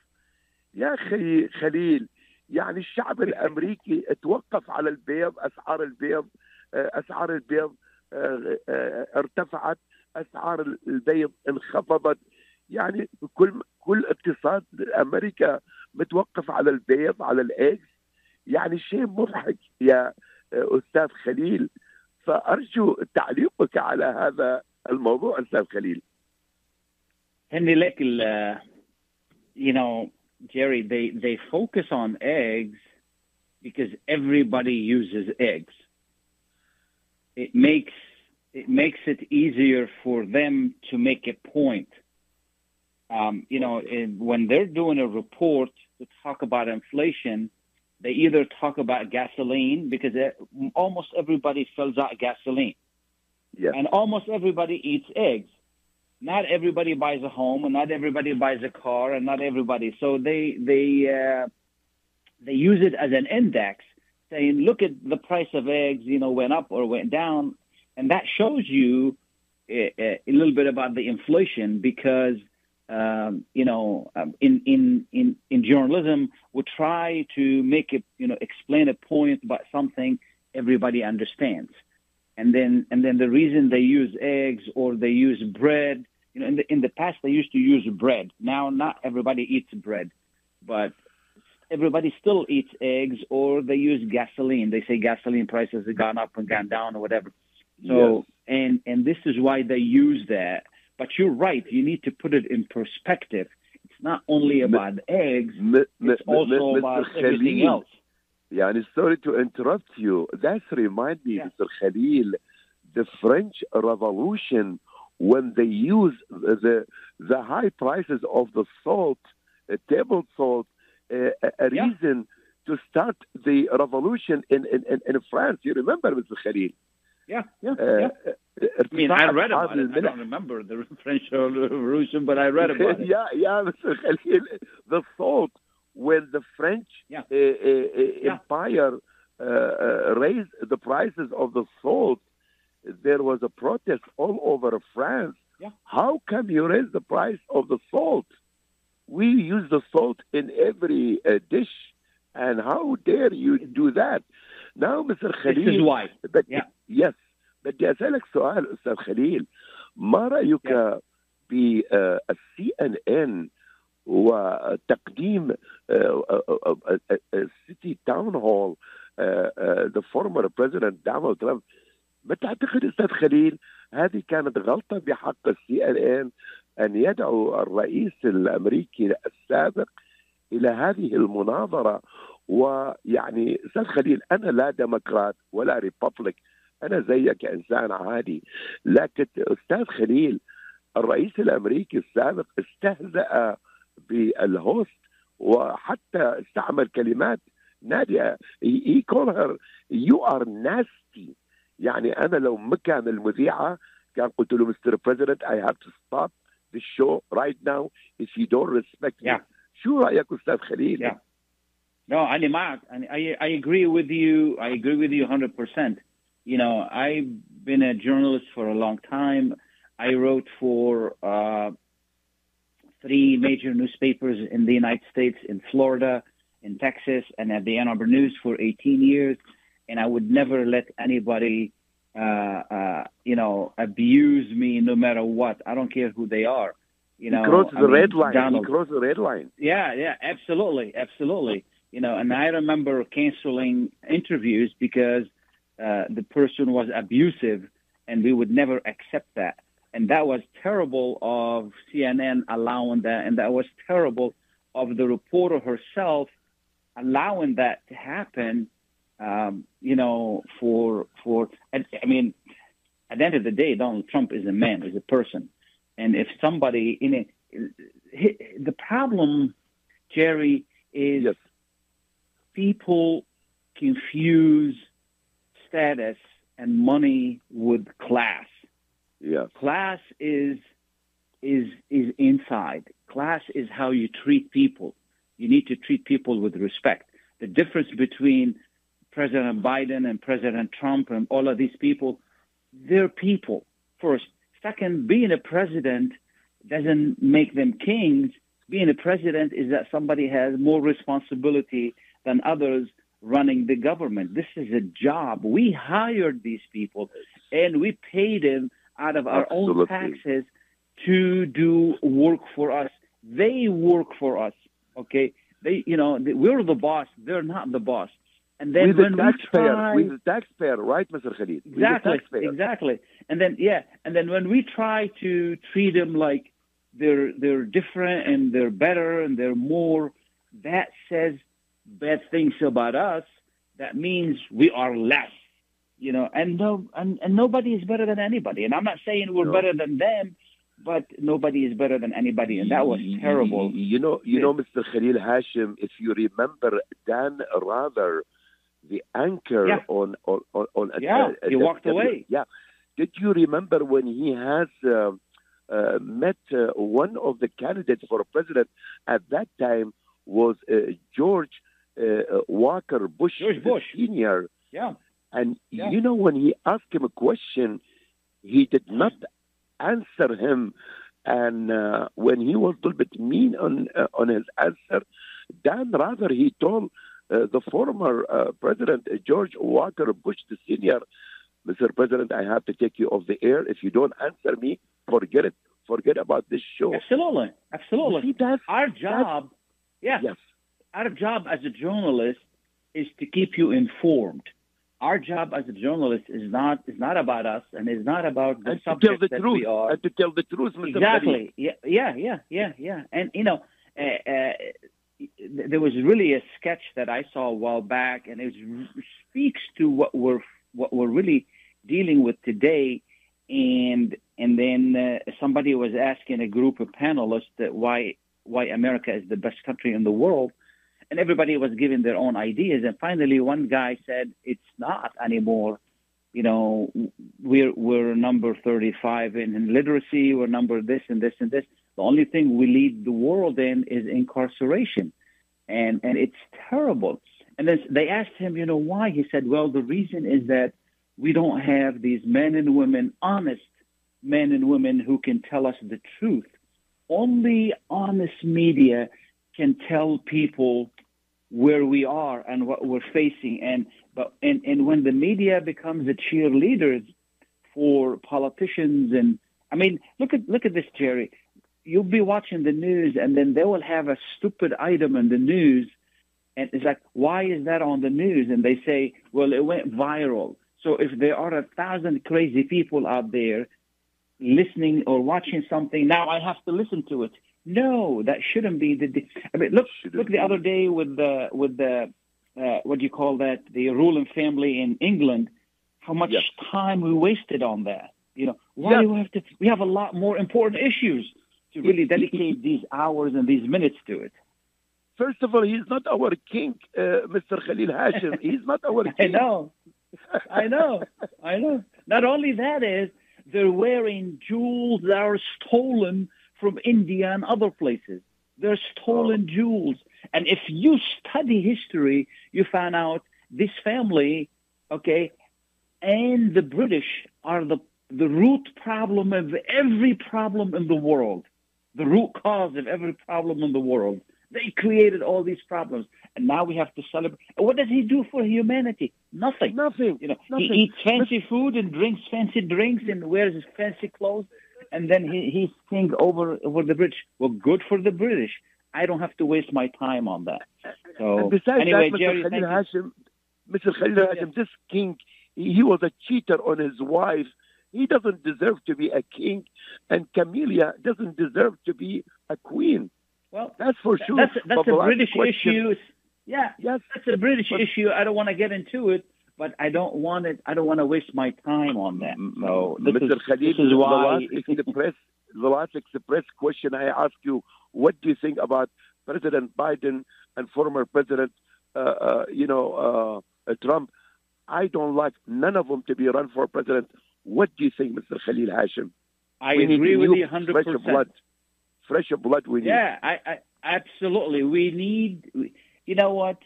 يا أخي خليل يعني الشعب الأمريكي توقف على البيض أسعار البيض آه، أسعار البيض آه، آه، ارتفعت أسعار البيض انخفضت. يعني كل كل اقتصاد أمريكا متوقف على البيض على الايجز يعني شيء مضحك يا أستاذ خليل. فأرجو تعليقك على هذا الموضوع أستاذ خليل. Henry Leckel, uh, you know, Jerry, they, they focus on eggs because everybody uses eggs. It makes it makes it easier for them to make a point. Um, you know, in, when they're doing a report to talk about inflation, they either talk about gasoline because it, almost everybody fills out gasoline, Yes. and almost everybody eats eggs not everybody buys a home and not everybody buys a car and not everybody. So they they uh, they use it as an index saying look at the price of eggs you know went up or went down. And that shows you a, a little bit about the inflation because um, you know um, in, in in in journalism we try to make it you know explain a point about something everybody understands and then and then the reason they use eggs or they use bread you know in the in the past they used to use bread. Now not everybody eats bread but everybody still eats eggs or they use gasoline. They say gasoline prices have gone up and gone down or whatever. So and and this is why they use that. But you're right. You need to put it in perspective. It's not only about eggs it's also about everything else يعني sorry to interrupt you that remind me Mr. Khalil the French Revolution when they use the the high prices of the salt uh, table salt uh, a, a reason to start the revolution in, in, in, in France you remember Mr. Khalil yeah yeah, uh, yeah. I mean, I read about it. I don't remember the French Revolution, but I read about it. yeah, yeah, Mr. Khalil. The salt when the French yeah. uh, uh, empire uh, raised the prices of the salt, there was a protest all over France. Yeah. How come you raise the price of the salt? We use the salt in every dish, and how dare you do that? Now, Mr. Khalil. This is why. But yeah. Yes. بدي اسالك سؤال استاذ خليل ما رايك بالسي ان ان وتقديم سيتي تاون هول ذا فورمر بريزيدنت دونالد ترامب ما تعتقد أستاذ خليل هذه كانت غلطة بحق السي ان ان أن يدعو الرئيس الأمريكي السابق إلى هذه المناظرة؟ ويعني أستاذ خليل أنا لا ديمقراط ولا ريبابليك. أنا زيك إنسان عادي. لكن أستاذ خليل الرئيس الأمريكي السابق استهزأ بالهوست وحتى استعمل كلمات ناديه he called her you are nasty يعني انا لو مكان المذيعه كان قلت له مستر بريزيدنت I have to stop the show right now if you don't respect yeah. me شو رايك استاذ خليل؟ yeah. No, أنا معك. I, I agree with you. I agree with you 100%. You know, I've been a journalist for a long time. I wrote for uh, three major newspapers in the United States, in Florida, in Texas, and at the Ann Arbor News for 18 years. And I would never let anybody, uh, uh, you know, abuse me no matter what. I don't care who they are. You know, he crossed I the mean, red line. Donald, he crossed the red line. Yeah, yeah, absolutely, absolutely. You know, and I remember canceling interviews because uh, the person was abusive, and we would never accept that. And that was terrible of CNN allowing that, and that was terrible of the reporter herself allowing that to happen. Um, you know, for for I mean, at the end of the day, Donald Trump is a man, is a person, and if somebody in it, the problem, Jerry, is yes. people confuse status and money with class. Yeah. Class is is is inside. Class is how you treat people. You need to treat people with respect. The difference between President Biden and President Trump and all of these people, they're people first. Second, being a president doesn't make them kings. Being a president is that somebody has more responsibility than others running the government. This is a job. We hired these people and we paid them out of our Absolutely. own taxes to do work for us. They work for us. Okay. They, you know, we're the boss. They're not the boss. And then we're the when we taxpayer. try, We're the taxpayer, right, Mr. Khalid? We're exactly, exactly. And then yeah, and then when we try to treat them like they're they're different and they're better and they're more, that says bad things about us. That means we are less, you know. And no, and, and nobody is better than anybody. And I'm not saying we're No. better than them, but nobody is better than anybody. And that was terrible. You know, you know, Mr. Khalil Hachem, if you remember Dan Rather, the anchor Yeah. on on on, on Yeah, he walked away. Yeah, did you remember when he has uh, uh, met uh, one of the candidates for president at that time was uh, George uh, uh, Walker Bush, George Bush. Senior, Yeah. And Yeah. you know when he asked him a question, he did not answer him. And uh, when he was a little bit mean on uh, on his answer, Dan rather he told uh, the former uh, president uh, George Walker Bush the senior, Mr. President, I have to take you off the air. If you don't answer me, forget it. Forget about this show. Absolutely, absolutely. You see, that's, Our job, yeah, yes. our job as a journalist is to keep you informed. Our job as a journalist is not is not about us and is not about the and to tell subject the that truth. we are. And to tell the truth, Mr. Exactly. Yeah, yeah, yeah, yeah, yeah. And you know, uh, uh, there was really a sketch that I saw a while back, and it speaks to what we're what we're really dealing with today. And and then uh, somebody was asking a group of panelists that why why America is the best country in the world, and everybody was giving their own ideas. And finally, one guy said, "It's not anymore." You know, we're we're number 35 in, in literacy. We're number this and this and this. The only thing we lead the world in is incarceration, and and it's terrible. And then they asked him, you know, why? He said, well, the reason is that we don't have these men and women, honest men and women who can tell us the truth. Only honest media can tell people where we are and what we're facing. And but and, and when the media becomes the cheerleaders for politicians and I mean look at look at this, Jerry. You'll be watching the news and then they will have a stupid item in the news and it's like, why is that on the news? And they say, well, it went viral. So if there are a thousand crazy people out there listening or watching something, now I have to listen to it. No, that shouldn't be the. I mean, look, look the other day with the with the uh, what do you call that? The ruling family in England. How much time we wasted on that? You know, why Yes. do we have to? We have a lot more important issues to really dedicate these hours and these minutes to it. First of all, he's not our king, uh, Mr. Khalil Hachem. He's not our king. I know. I know. I know. Not only that is they're wearing jewels that are stolen from India and other places. They're stolen oh. jewels. And if you study history, you find out this family, okay, and the British are the the root problem of every problem in the world. The root cause of every problem in the world. They created all these problems, and now we have to celebrate. What does he do for humanity? Nothing. Nothing. You know, Nothing. he eats fancy food and drinks fancy drinks and wears his fancy clothes, and then he he's king over over the British. Well, good for the British. I don't have to waste my time on that. So besides anyway, that, Mr. Jerry, Khalil. Hachem, Mr. Khalil Hachem, this king, he he was a cheater on his wife. He doesn't deserve to be a king, and Camilla doesn't deserve to be a queen. Well, that's for sure. That's that's But a the British question- issue. Yeah, yes, that's a British issue. I don't want to get into it, but I don't want it. I don't want to waste my time on that. So this Mr. is, Khalil, this is why. the last express, the last express question I ask you: What do you think about President Biden and former President, uh, uh, you know, uh, uh, Trump. I don't like none of them to be run for president. What do you think, Mr. Khalil Hachem? I we agree with you 100%. Fresh blood. Fresh blood we need. Yeah, I, I absolutely. We need. You know what?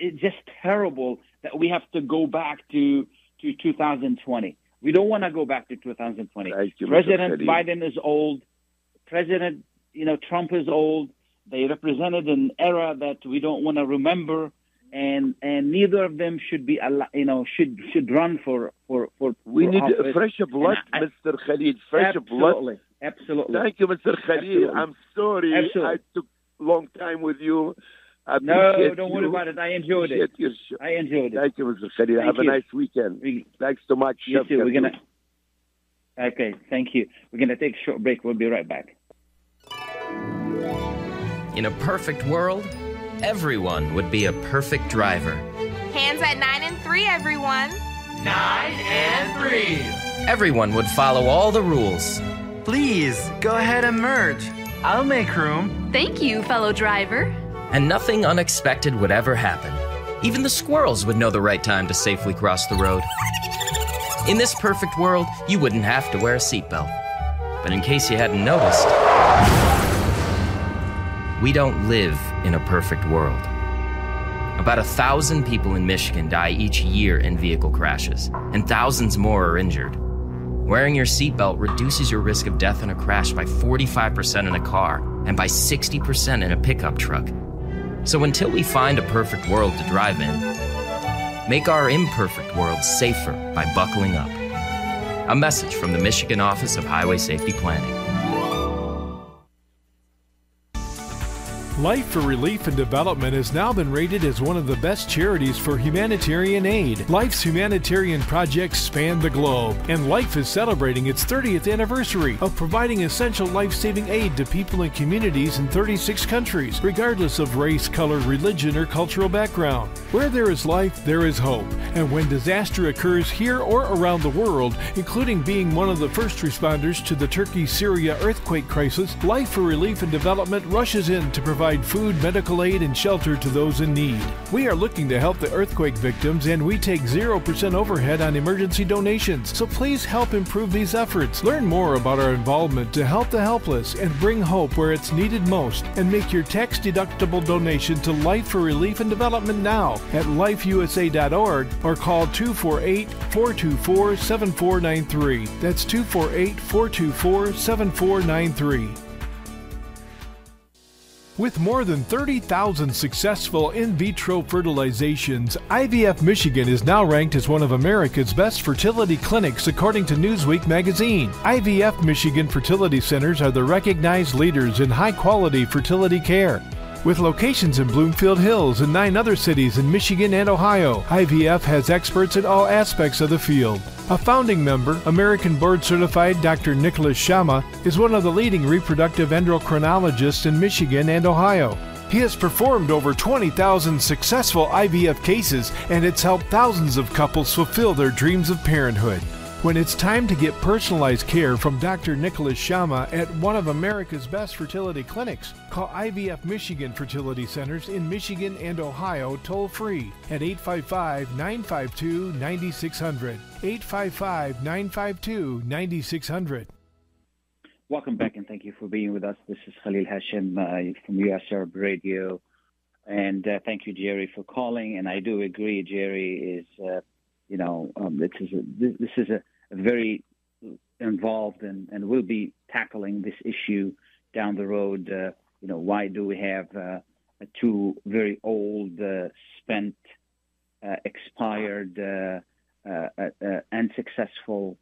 It's just terrible that we have to go back to to 2020. We don't want to go back to 2020. you, President Biden is old. President, you know, Trump is old. They represented an era that we don't want to remember, and and neither of them should be, you know, should should run for for for. We for need office. fresh blood, I- Mr. Khalid. Fresh absolutely, blood. absolutely. Thank you, Mr. Khalid. Absolutely. I'm sorry Absolutely. I took long time with you. I No, don't you. worry about it. I enjoyed it. Appreciate your show. I enjoyed it. Thank you, Mr. Khalil. Thank Have a nice weekend. We- Thanks so much. You too. We're gonna. Okay, thank you. We're gonna take a short break. We'll be right back. In a perfect world, everyone would be a perfect driver. Hands at 9 and 3, everyone. 9 and 3. Everyone would follow all the rules. Please, go ahead and merge. I'll make room. Thank you, fellow driver. And nothing unexpected would ever happen. Even the squirrels would know the right time to safely cross the road. In this perfect world, you wouldn't have to wear a seatbelt. But in case you hadn't noticed, we don't live in a perfect world. About a thousand people in Michigan die each year in vehicle crashes, and thousands more are injured. Wearing your seatbelt reduces your risk of death in a crash by 45% in a car and by 60% in a pickup truck. So until we find a perfect world to drive in, make our imperfect world safer by buckling up. A message from the Michigan Office of Highway Safety Planning. Life for Relief and Development has now been rated as one of the best charities for humanitarian aid. Life's humanitarian projects span the globe, and Life is celebrating its 30th anniversary of providing essential life saving aid to people and communities in 36 countries, regardless of race, color, religion, or cultural background. Where there is life, there is hope. And when disaster occurs here or around the world, including being one of the first responders to the Turkey Syria earthquake crisis, Life for Relief and Development rushes in to provide food, medical aid, and shelter to those in need. We are looking to help the earthquake victims, and we take 0% overhead on emergency donations. So please help improve these efforts. Learn more about our involvement to help the helpless and bring hope where it's needed most, and make your tax deductible donation to Life for Relief and Development now at lifeusa.org or call 248 424 7493. That's 248 424 7493. With more than 30,000 successful in vitro fertilizations, IVF Michigan is now ranked as one of America's best fertility clinics according to Newsweek magazine. IVF Michigan fertility centers are the recognized leaders in high quality fertility care. With locations in Bloomfield Hills and nine other cities in Michigan and Ohio, IVF has experts in all aspects of the field. A founding member, American board certified Dr. Nicholas Shama, is one of the leading reproductive endocrinologists in Michigan and Ohio. He has performed over 20,000 successful IVF cases and it's helped thousands of couples fulfill their dreams of parenthood. When it's time to get personalized care from Dr. Nicholas Shama at one of America's best fertility clinics, call IVF Michigan Fertility Centers in Michigan and Ohio toll free at 855 952 9600. 855 952 9600. Welcome back and thank you for being with us. This is Khalil Hachem uh, from US Arab Radio. And uh, thank you, Jerry, for calling. And I do agree, Jerry is, uh, you know, um, this is a, this, is a very involved and, and will be tackling this issue down the road. Uh, you know, why do we have uh, two very old, uh, spent, uh, expired, uh, uh, uh, unsuccessful,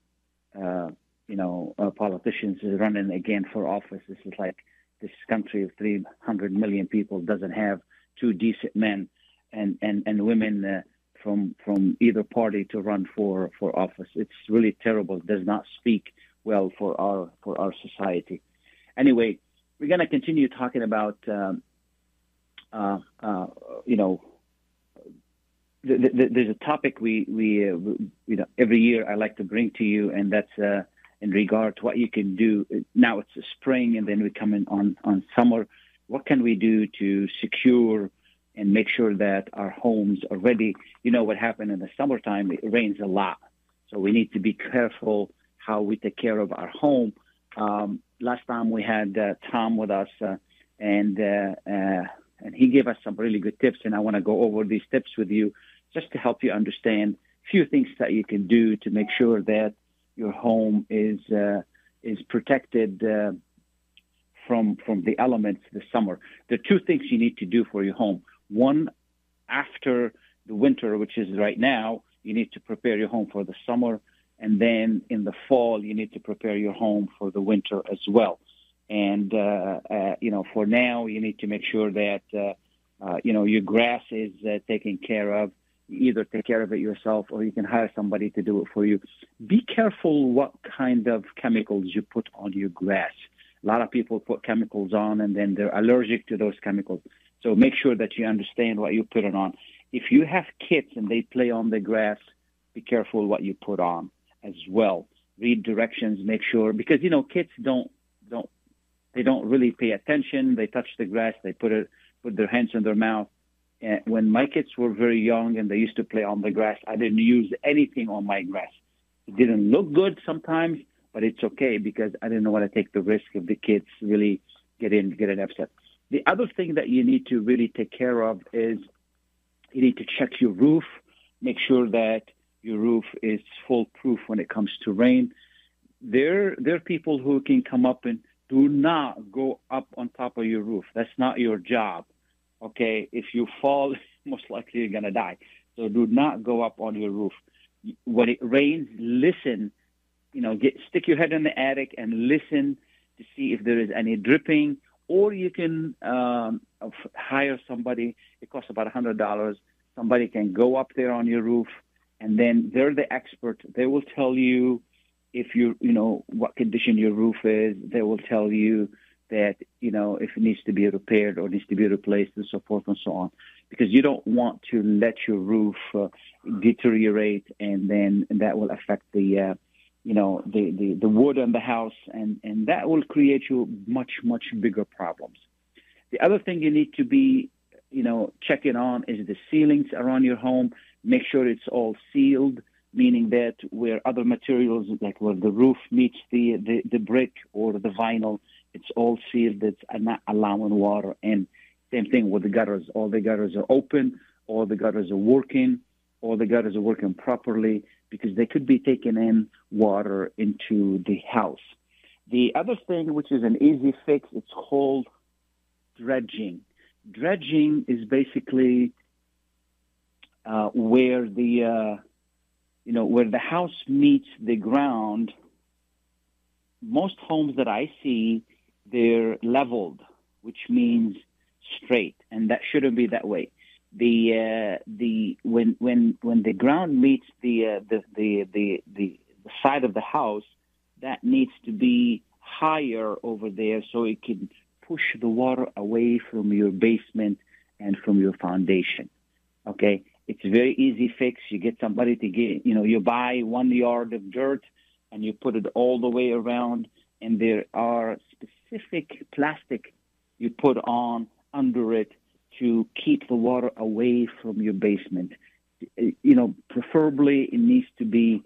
you know, politicians running again for office? This is like this country of 300 million people doesn't have two decent men and and and women. From from either party to run for for office. It's really terrible. It does not speak well for our for our society. Anyway, we're going to continue talking about um, uh, uh, you know. th- th- th- There's a topic we we, uh, we you know every year I like to bring to you, and that's uh, in regard to what you can do. Now it's spring, and then we come in on on summer. What can we do to secure and make sure that our homes are ready. You know what happened in the summertime? It rains a lot, so we need to be careful how we take care of our home. Um, last time we had uh, Tom with us, uh, and uh, uh, and he gave us some really good tips, and I want to go over these tips with you just to help you understand a few things that you can do to make sure that your home is uh, is protected from from the elements this summer. There are two things you need to do for your home. One, after the winter, which is right now, you need to prepare your home for the summer, and then in the fall, you need to prepare your home for the winter as well. And uh, uh, you know, for now, you need to make sure that uh, uh, you know your grass is uh, taken care of. Either take care of it yourself, or you can hire somebody to do it for you. Be careful what kind of chemicals you put on your grass. A lot of people put chemicals on, and then they're allergic to those chemicals. So make sure that you understand what you put it on. If you have kids and they play on the grass, be careful what you put on as well. Read directions, make sure because you know kids don't don't they don't really pay attention. They touch the grass, they put it put their hands in their mouth. And when my kids were very young and they used to play on the grass, I didn't use anything on my grass. It didn't look good sometimes, but it's okay because I didn't want to take the risk of the kids really getting getting upset. The other thing that you need to really take care of is you need to check your roof, make sure that your roof is foolproof when it comes to rain. There, there are people who can come up and do not go up on top of your roof. That's not your job. Okay, if you fall, most likely you're gonna die. So do not go up on your roof. When it rains, listen. You know, get stick your head in the attic and listen to see if there is any dripping or you can um, hire somebody. It costs about a hundred dollars. Somebody can go up there on your roof, and then they're the expert. They will tell you if you you know what condition your roof is. They will tell you that you know if it needs to be repaired or needs to be replaced and so forth and so on. Because you don't want to let your roof uh, deteriorate, and then that will affect the uh, you know the, the, the wood on the house and, and that will create you much much bigger problems. The other thing you need to be you know checking on is the ceilings around your home. Make sure it's all sealed meaning that where other materials like where the roof meets the, the, the brick or the vinyl it's all sealed. It's not allowing water in. Same thing with the gutters. All the gutters are open. All the gutters are working. All the gutters are working properly because they could be taking in water into the house. The other thing, which is an easy fix, it's called dredging. Dredging is basically uh, where the uh, you know where the house meets the ground. Most homes that I see, they're leveled, which means straight, and that shouldn't be that way the uh, the when when when the ground meets the, uh, the, the the the side of the house, that needs to be higher over there so it can push the water away from your basement and from your foundation. Okay, it's a very easy fix. You get somebody to get you know you buy one yard of dirt and you put it all the way around, and there are specific plastic you put on under it to keep the water away from your basement. You know, preferably it needs to be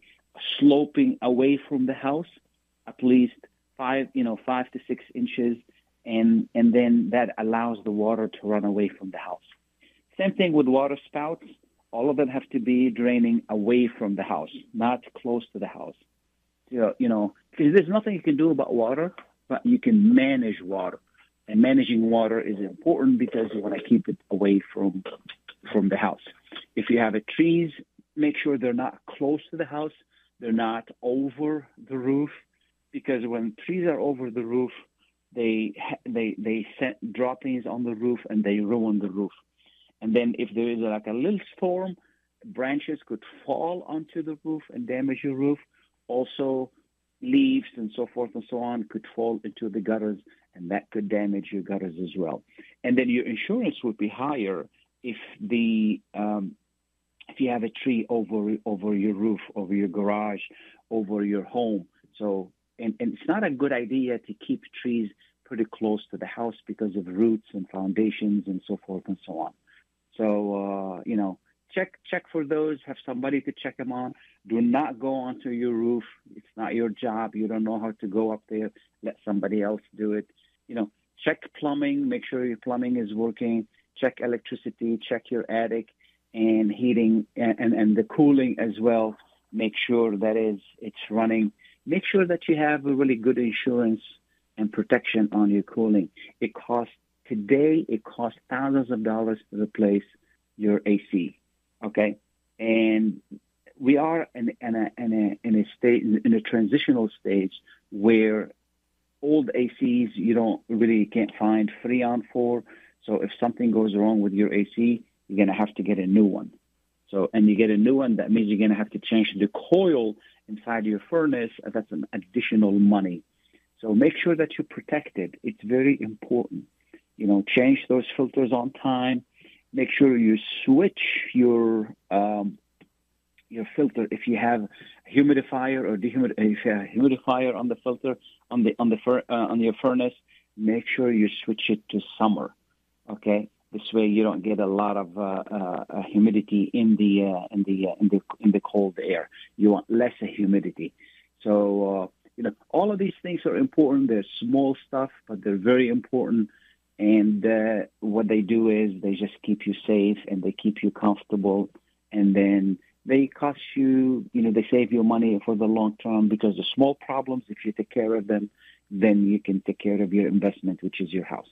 sloping away from the house, at least five, you know, five to six inches, and and then that allows the water to run away from the house. Same thing with water spouts. All of them have to be draining away from the house, not close to the house. You know, because there's nothing you can do about water, but you can manage water and managing water is important because you want to keep it away from from the house. If you have a trees, make sure they're not close to the house. They're not over the roof because when trees are over the roof, they they they set droppings on the roof and they ruin the roof. And then if there is like a little storm, branches could fall onto the roof and damage your roof. Also, leaves and so forth and so on could fall into the gutters and that could damage your gutters as well. And then your insurance would be higher if the um, if you have a tree over over your roof, over your garage, over your home. So and, and it's not a good idea to keep trees pretty close to the house because of roots and foundations and so forth and so on. So uh, you know, check check for those. Have somebody to check them on. Do not go onto your roof. It's not your job. You don't know how to go up there. Let somebody else do it. You know, check plumbing. Make sure your plumbing is working. Check electricity. Check your attic and heating and, and, and the cooling as well. Make sure that is it's running. Make sure that you have a really good insurance and protection on your cooling. It costs today. It costs thousands of dollars to replace your AC. Okay, and we are in, in a in a in a state in a transitional stage where old ACs you don't really can't find Freon for. So if something goes wrong with your AC, you're gonna have to get a new one. So and you get a new one, that means you're gonna have to change the coil inside your furnace. That's an additional money. So make sure that you're protected. It's very important. You know, change those filters on time. Make sure you switch your um, your filter if you have a humidifier or dehumid if you have humidifier on the filter on the on the fur, uh, on your furnace. Make sure you switch it to summer. Okay, this way you don't get a lot of uh, uh, humidity in the uh, in the uh, in the in the cold air. You want less humidity. So uh, you know all of these things are important. They're small stuff, but they're very important. And uh, what they do is they just keep you safe and they keep you comfortable. And then they cost you, you know, they save you money for the long term because the small problems, if you take care of them, then you can take care of your investment, which is your house.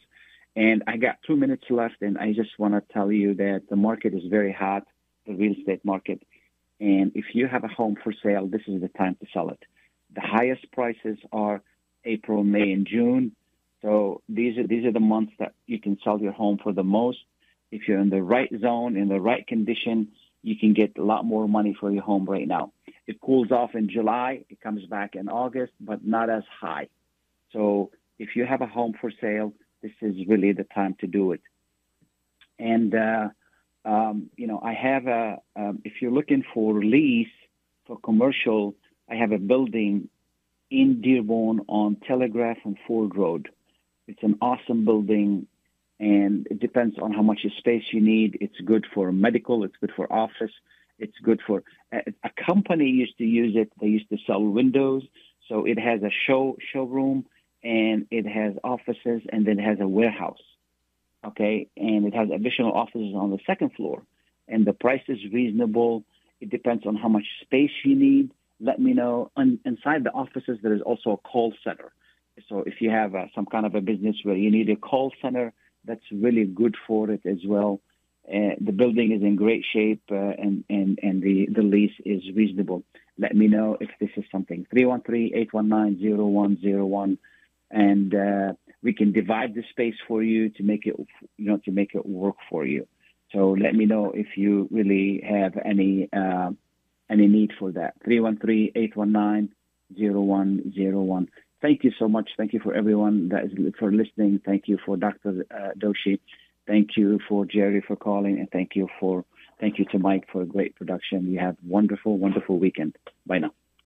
And I got two minutes left, and I just want to tell you that the market is very hot, the real estate market. And if you have a home for sale, this is the time to sell it. The highest prices are April, May, and June. So these are these are the months that you can sell your home for the most. If you're in the right zone, in the right condition, you can get a lot more money for your home right now. It cools off in July, it comes back in August, but not as high. So if you have a home for sale, this is really the time to do it. And uh, um, you know, I have a. Um, if you're looking for lease for commercial, I have a building in Dearborn on Telegraph and Ford Road. It's an awesome building, and it depends on how much space you need. It's good for medical. It's good for office. It's good for a, company used to use it. They used to sell windows, so it has a show showroom and it has offices and then it has a warehouse. Okay, and it has additional offices on the second floor, and the price is reasonable. It depends on how much space you need. Let me know. And inside the offices, there is also a call center. So if you have uh, some kind of a business where you need a call center, that's really good for it as well. Uh, the building is in great shape, uh, and and and the the lease is reasonable. Let me know if this is something. 313-819-0101 and uh, we can divide the space for you to make it you know to make it work for you so let me know if you really have any uh, any need for that 313-819-0101 thank you so much. Thank you for everyone that is for listening. Thank you for dr uh, doshi. Thank you for jerry for calling and thank you for thank you to mike for a great production. You have wonderful wonderful weekend. Bye now